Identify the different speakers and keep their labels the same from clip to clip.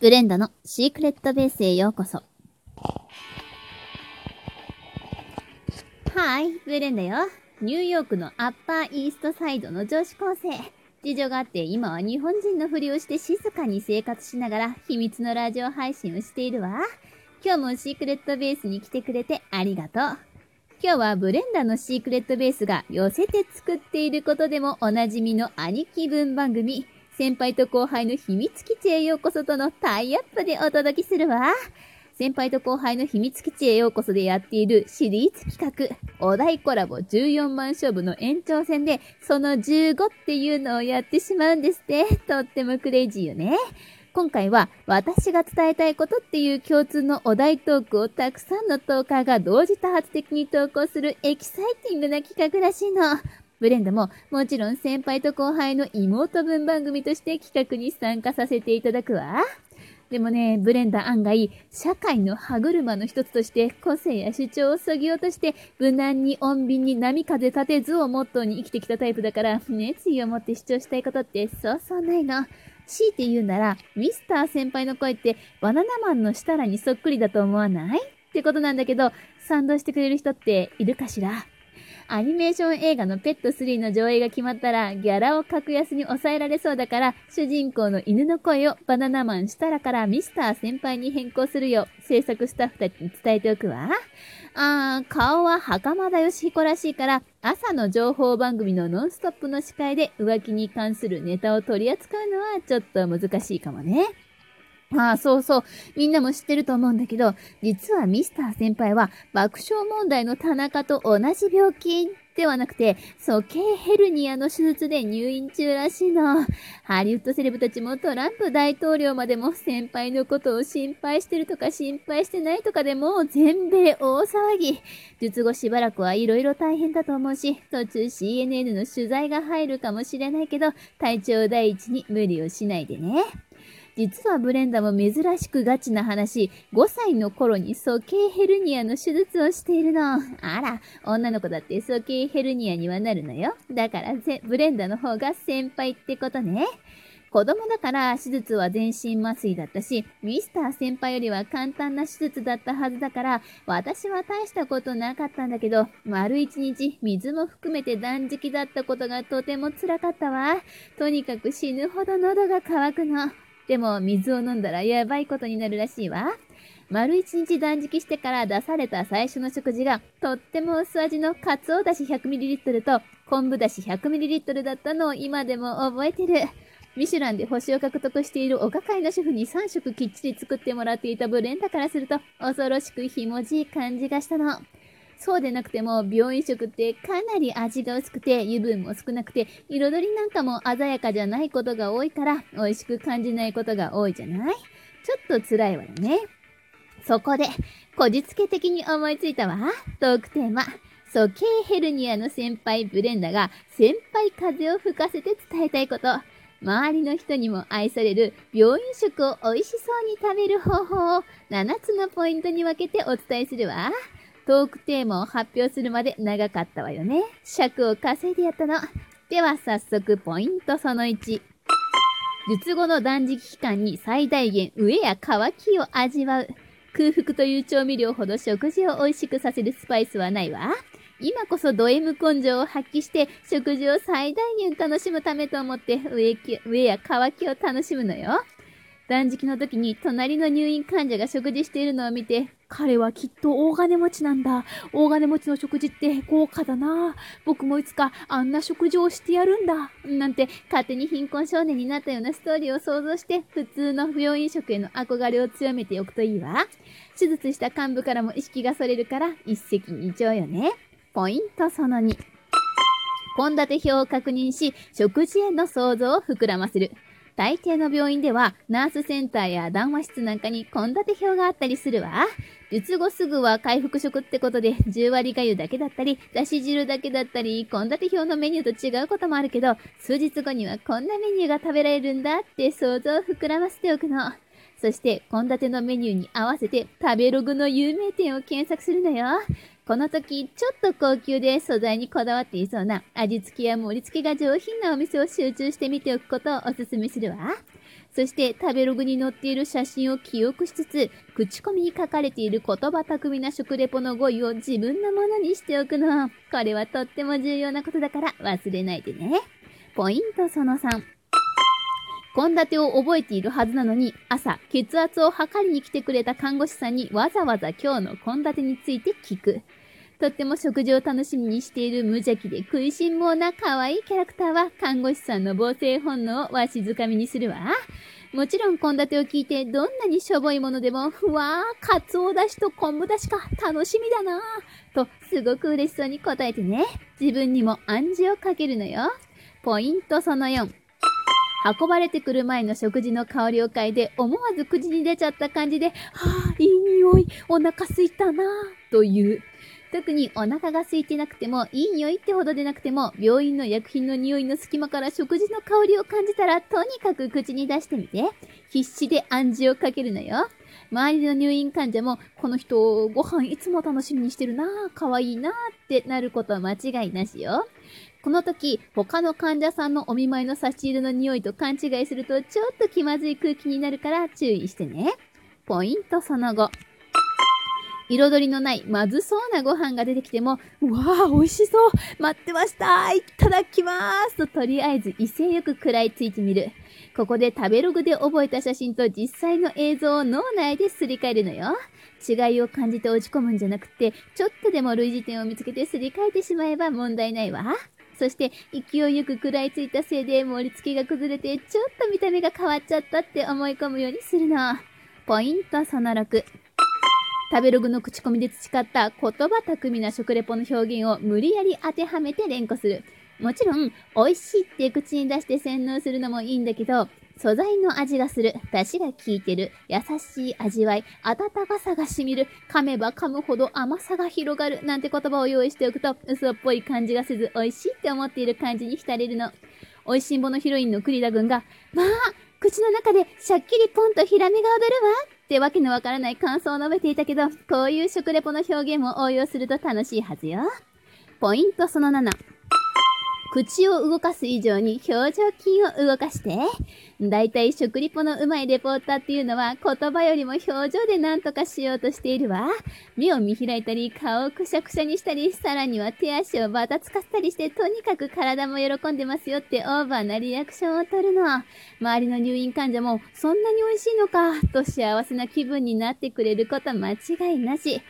Speaker 1: ブレンダのシークレットベースへようこそ。はい、ブレンダよ。ニューヨークのアッパーイーストサイドの女子高生。事情があって今は日本人のふりをして静かに生活しながら秘密のラジオ配信をしているわ。今日もシークレットベースに来てくれてありがとう。今日はブレンダのシークレットベースが寄せて作っていることでもおなじみの兄貴分番組先輩と後輩の秘密基地へようこそとのタイアップでお届けするわ。先輩と後輩の秘密基地へようこそでやっているシリーズ企画、お題コラボ14万勝負の延長戦で、その15っていうのをやってしまうんですって。とってもクレイジーよね。今回は私が伝えたいことっていう共通のお題トークをたくさんのトーカーが同時多発的に投稿するエキサイティングな企画らしいの。ブレンダももちろん先輩と後輩の妹分番組として企画に参加させていただくわ。でもね、ブレンダ案外、社会の歯車の一つとして個性や主張をそぎ落として、無難に穏便に波風立てずをモットーに生きてきたタイプだから、熱意を持って主張したいことってそうそうないの。強いて言うなら、ミスター先輩の声ってバナナマンの設楽にそっくりだと思わない？ってことなんだけど、賛同してくれる人っているかしら？アニメーション映画のペット3の上映が決まったら、ギャラを格安に抑えられそうだから、主人公の犬の声をバナナマンしたらからミスター先輩に変更するよう、制作スタッフたちに伝えておくわ。あー、顔は袴田義彦らしいから、朝の情報番組のノンストップの司会で浮気に関するネタを取り扱うのはちょっと難しいかもね。ああ、そうそう。みんなも知ってると思うんだけど、実はミスター先輩は爆笑問題の田中と同じ病気ではなくて、鼠径ヘルニアの手術で入院中らしいの。ハリウッドセレブたちもトランプ大統領までも先輩のことを心配してるとか心配してないとかでもう全米大騒ぎ。術後しばらくはいろいろ大変だと思うし、途中 CNN の取材が入るかもしれないけど、体調第一に無理をしないでね。実はブレンダも珍しくガチな話、5歳の頃に鼠径ヘルニアの手術をしているの。あら、女の子だって鼠径ヘルニアにはなるのよ。だからブレンダの方が先輩ってことね。子供だから手術は全身麻酔だったし、ミスター先輩よりは簡単な手術だったはずだから、私は大したことなかったんだけど、丸一日水も含めて断食だったことがとても辛かったわ。とにかく死ぬほど喉が渇くの。でも水を飲んだらやばいことになるらしいわ。丸一日断食してから出された最初の食事が、とっても薄味のカツオだし 100ml と昆布だし 100ml だったのを今でも覚えてる。ミシュランで星を獲得しているお抱えの主婦に3食きっちり作ってもらっていたブレンダからすると、恐ろしくひもじい感じがしたの。そうでなくても、病院食ってかなり味が薄くて、油分も少なくて、彩りなんかも鮮やかじゃないことが多いから、美味しく感じないことが多いじゃない？ちょっと辛いわよね。そこで、こじつけ的に思いついたわ。トークテーマ。鼠径ヘルニアの先輩ブレンダが先輩風を吹かせて伝えたいこと。周りの人にも愛される病院食を美味しそうに食べる方法を7つのポイントに分けてお伝えするわ。トークテーマを発表するまで長かったわよね。尺を稼いでやったの。では早速ポイントその1。術後の断食期間に最大限上や乾きを味わう。空腹という調味料ほど食事を美味しくさせるスパイスはないわ。今こそド M 根性を発揮して食事を最大限楽しむためと思って上上や乾きを楽しむのよ。断食の時に隣の入院患者が食事しているのを見て、彼はきっと大金持ちなんだ。大金持ちの食事って豪華だな。僕もいつかあんな食事をしてやるんだ。なんて勝手に貧困少年になったようなストーリーを想像して普通の不病院食への憧れを強めておくといいわ。手術した幹部からも意識がそれるから一石二鳥よね。ポイントその2。献立表を確認し、食事への想像を膨らませる。大抵の病院では、ナースセンターや談話室なんかに献立表があったりするわ。術後すぐは回復食ってことで、10割がゆだけだったり、だし汁だけだったり、献立表のメニューと違うこともあるけど、数日後にはこんなメニューが食べられるんだって想像を膨らませておくの。そして、献立のメニューに合わせて食べログの有名店を検索するのよ。この時、ちょっと高級で素材にこだわっていそうな味付けや盛り付けが上品なお店を集中して見ておくことをお勧めするわ。そして食べログに載っている写真を記憶しつつ、口コミに書かれている言葉巧みな食レポの語彙を自分のものにしておくの。これはとっても重要なことだから忘れないでね。ポイントその3。献立を覚えているはずなのに、朝、血圧を測りに来てくれた看護師さんにわざわざ今日の献立について聞く。とっても食事を楽しみにしている無邪気で食いしん坊な可愛いキャラクターは看護師さんの防生本能をわしづかみにするわ。もちろん献立を聞いてどんなにしょぼいものでも、ふわー、かつおだしと昆布だしか楽しみだなとすごく嬉しそうに答えてね。自分にも暗示をかけるのよ。ポイントその4。運ばれてくる前の食事の香りを嗅いで思わず口に出ちゃった感じで、はあ、いい匂い、お腹すいたなぁという。特にお腹が空いてなくても、いい匂いってほどでなくても、病院の薬品の匂いの隙間から食事の香りを感じたら、とにかく口に出してみて。必死で暗示をかけるのよ。周りの入院患者も、この人、ご飯いつも楽しみにしてるなぁ、かわいいなぁってなることは間違いなしよ。この時、他の患者さんのお見舞いの差し入れの匂いと勘違いすると、ちょっと気まずい空気になるから注意してね。ポイントその後。彩りのないまずそうなご飯が出てきても、うわあ、美味しそう待ってましたいただきますととりあえず威勢よく食らいついてみる。ここで食べログで覚えた写真と実際の映像を脳内ですり替えるのよ。違いを感じて落ち込むんじゃなくて、ちょっとでも類似点を見つけてすり替えてしまえば問題ないわ。そして勢いよく食らいついたせいで盛り付けが崩れてちょっと見た目が変わっちゃったって思い込むようにするの。ポイントその6。食べログの口コミで培った言葉巧みな食レポの表現を無理やり当てはめて連呼する。もちろん、美味しいって口に出して洗脳するのもいいんだけど、素材の味がする、出汁が効いてる、優しい味わい、温かさが染みる、噛めば噛むほど甘さが広がる、なんて言葉を用意しておくと、嘘っぽい感じがせず、美味しいって思っている感じに浸れるの。美味しんぼのヒロインの栗田くんが、まあ、口の中でしゃっきりポンとヒラメが踊るわってわけのわからない感想を述べていたけど、こういう食レポの表現も応用すると楽しいはずよ。ポイントその7。口を動かす以上に表情筋を動かして。だいたい食リポの上手いレポーターっていうのは言葉よりも表情で何とかしようとしているわ。目を見開いたり、顔をくしゃくしゃにしたり、さらには手足をバタつかせたりして、とにかく体も喜んでますよってオーバーなリアクションを取るの。周りの入院患者も、そんなに美味しいのか、と幸せな気分になってくれること間違いなし。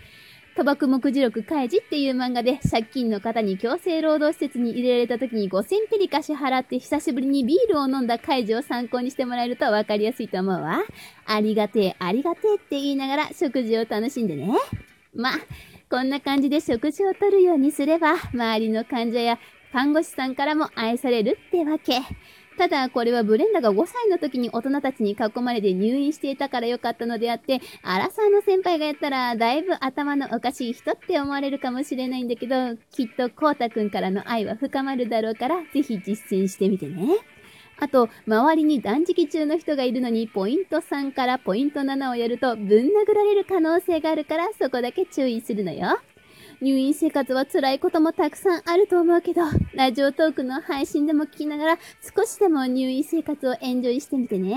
Speaker 1: 賭博目次録開示っていう漫画で借金の方に強制労働施設に入れられた時に5000ペリカ支払って久しぶりにビールを飲んだ開示を参考にしてもらえると分かりやすいと思うわ。ありがてえ、ありがてえって言いながら食事を楽しんでね。ま、こんな感じで食事をとるようにすれば、周りの患者や看護師さんからも愛されるってわけ。ただ、これはブレンダが5歳の時に大人たちに囲まれて入院していたからよかったのであって、アラサーの先輩がやったら、だいぶ頭のおかしい人って思われるかもしれないんだけど、きっとコータくんからの愛は深まるだろうから、ぜひ実践してみてね。あと、周りに断食中の人がいるのに、ポイント3からポイント7をやると、ぶん殴られる可能性があるから、そこだけ注意するのよ。入院生活は辛いこともたくさんあると思うけど、ラジオトークの配信でも聞きながら少しでも入院生活をエンジョイしてみてね。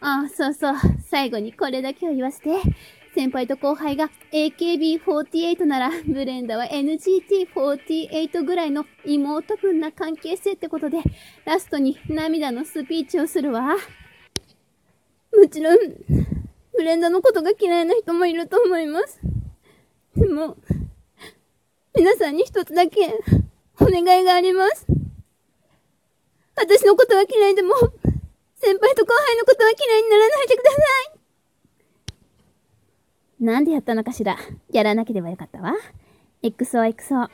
Speaker 1: ああ、そうそう。最後にこれだけを言わせて。先輩と後輩が AKB48 なら、ブレンダは NGT48 ぐらいの妹分な関係性ってことで、ラストに涙のスピーチをするわ。もちろん、ブレンダのことが嫌いな人もいると思います。でも、皆さんに一つだけ、お願いがあります。私のことは嫌いでも、先輩と後輩のことは嫌いにならないでください。なんでやったのかしら。やらなければよかったわ。XOXO。